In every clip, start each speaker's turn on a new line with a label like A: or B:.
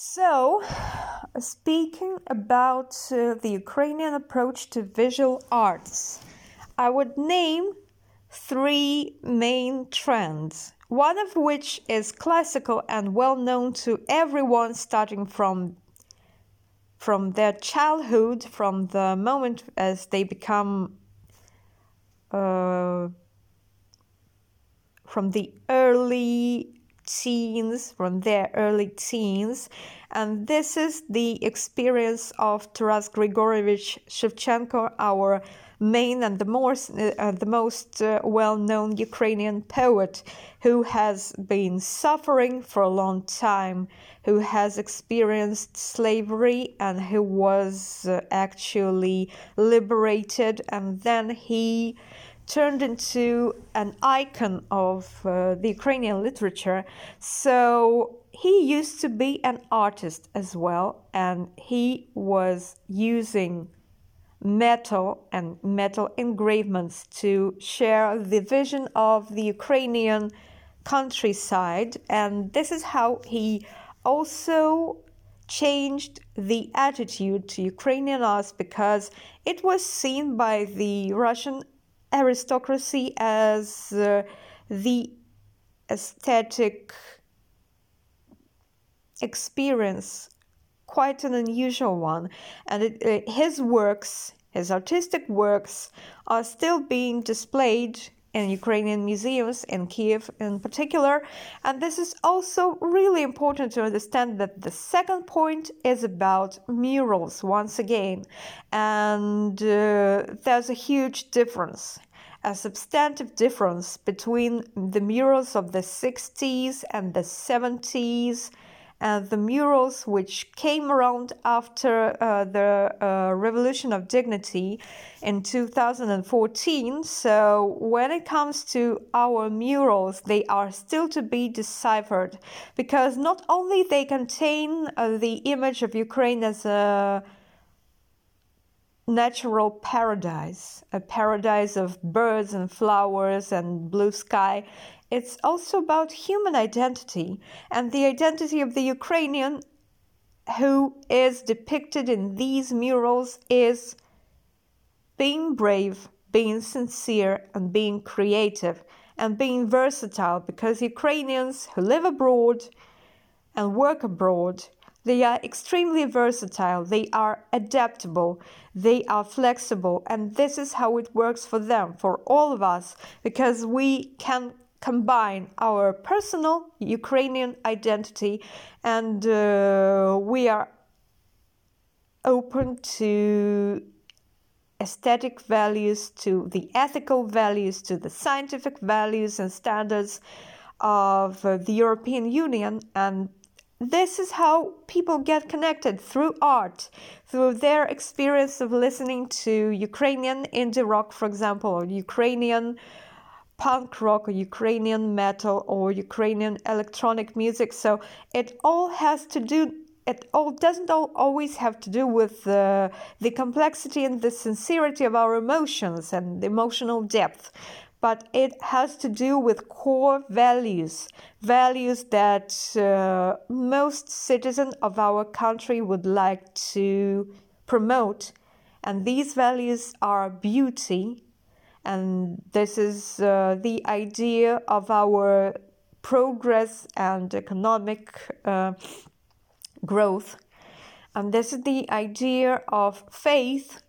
A: So, speaking about uh, the Ukrainian approach to visual arts, I would name three main trends, one of which is classical and well known to everyone starting from from their childhood, from the moment as they become uh, from the early teens, from their early teens. And this is the experience of Taras Grigorievich Shevchenko, our main and the, most uh, the most uh, well-known Ukrainian poet who has been suffering for a long time, who has experienced slavery and who was uh, actually liberated and then he turned into an icon of uh, the Ukrainian literature. So he used to be an artist as well, and he was using metal and metal engravements to share the vision of the Ukrainian countryside. And this is how he also changed the attitude to Ukrainian arts because it was seen by the Russian aristocracy as uh, the aesthetic experience, quite an unusual one. And it, uh, his works, his artistic works, are still being displayed in Ukrainian museums in Kiev in particular. And this is also really important to understand that the second point is about murals once again. And uh, there's a huge difference. A substantive difference between the murals of the 60s and the 70s and the murals which came around after uh, the uh, Revolution of Dignity in 2014. So, when it comes to our murals, they are still to be deciphered because not only they contain uh, the image of Ukraine as a natural paradise, a paradise of birds and flowers and blue sky. It's also about human identity and the identity of the Ukrainian who is depicted in these murals is being brave, being sincere, and being creative and being versatile because Ukrainians who live abroad and work abroad they are extremely versatile, they are adaptable, they are flexible, and this is how it works for them, for all of us, because we can combine our personal Ukrainian identity and uh, we are open to aesthetic values, to the ethical values, to the scientific values and standards of uh, the European Union. And this is how people get connected through art, through their experience of listening to Ukrainian indie rock, for example, or Ukrainian punk rock, or Ukrainian metal, or Ukrainian electronic music. So it all has to do. It all doesn't all always have to do with the, the complexity and the sincerity of our emotions and emotional depth but it has to do with core values, values that uh, most citizens of our country would like to promote. And these values are beauty, and this is uh, the idea of our progress and economic uh, growth. And this is the idea of faith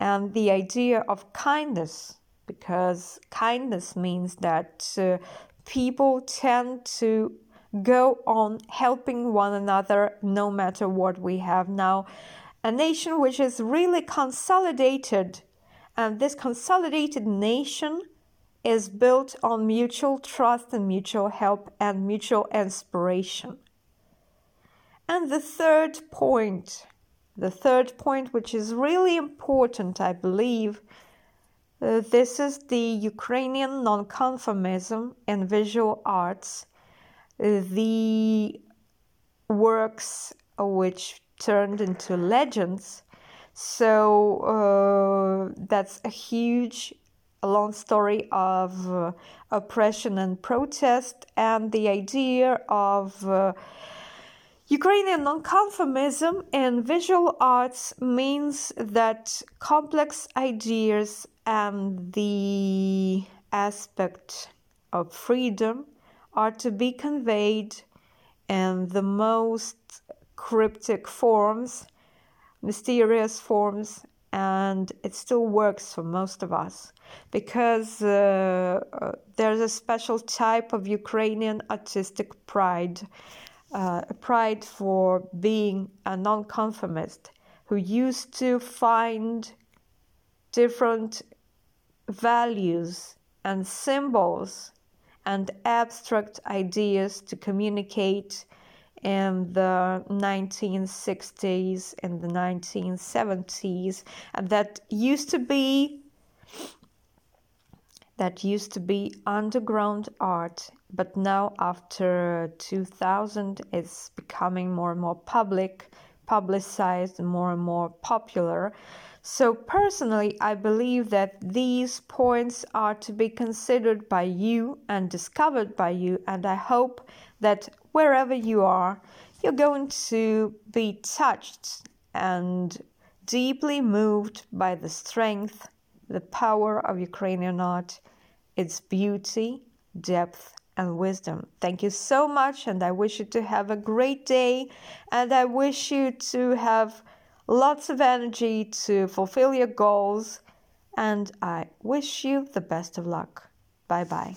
A: and the idea of kindness because kindness means that uh, people tend to go on helping one another no matter what we have now. A nation which is really consolidated, and this consolidated nation is built on mutual trust and mutual help and mutual inspiration. And the third point, the third point, which is really important, I believe, uh, this is the Ukrainian nonconformism in visual arts. Uh, the works which turned into legends. So uh, that's a huge, long story of uh, oppression and protest, and the idea of uh, Ukrainian nonconformism in visual arts means that complex ideas and the aspect of freedom are to be conveyed in the most cryptic forms, mysterious forms, and it still works for most of us because uh, uh, there's a special type of Ukrainian artistic pride uh, a pride for being a nonconformist who used to find different values and symbols and abstract ideas to communicate in the 1960s and the 1970s and that used to be that used to be underground art but now after 2000 it's becoming more and more public publicized more and more popular. So personally i believe that these points are to be considered by you and discovered by you and i hope that wherever you are you're going to be touched and deeply moved by the strength the power of ukrainian art its beauty depth and wisdom. Thank you so much, and I wish you to have a great day, and I wish you to have lots of energy to fulfill your goals, and I wish you the best of luck. Bye bye.